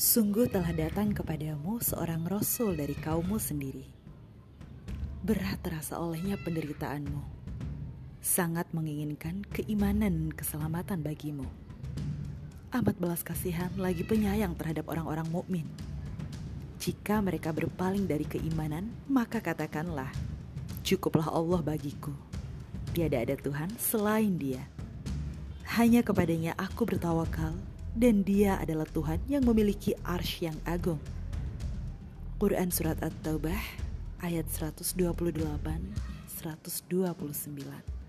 Sungguh telah datang kepadamu seorang rasul dari kaummu sendiri. Berat terasa olehnya penderitaanmu. Sangat menginginkan keimanan dan keselamatan bagimu. Amat belas kasihan lagi penyayang terhadap orang-orang mukmin. Jika mereka berpaling dari keimanan, maka katakanlah, cukuplah Allah bagiku. Tiada ada Tuhan selain dia. Hanya kepadanya aku bertawakal dan dia adalah Tuhan yang memiliki arsy yang agung. Quran Surat At-Taubah ayat 128 129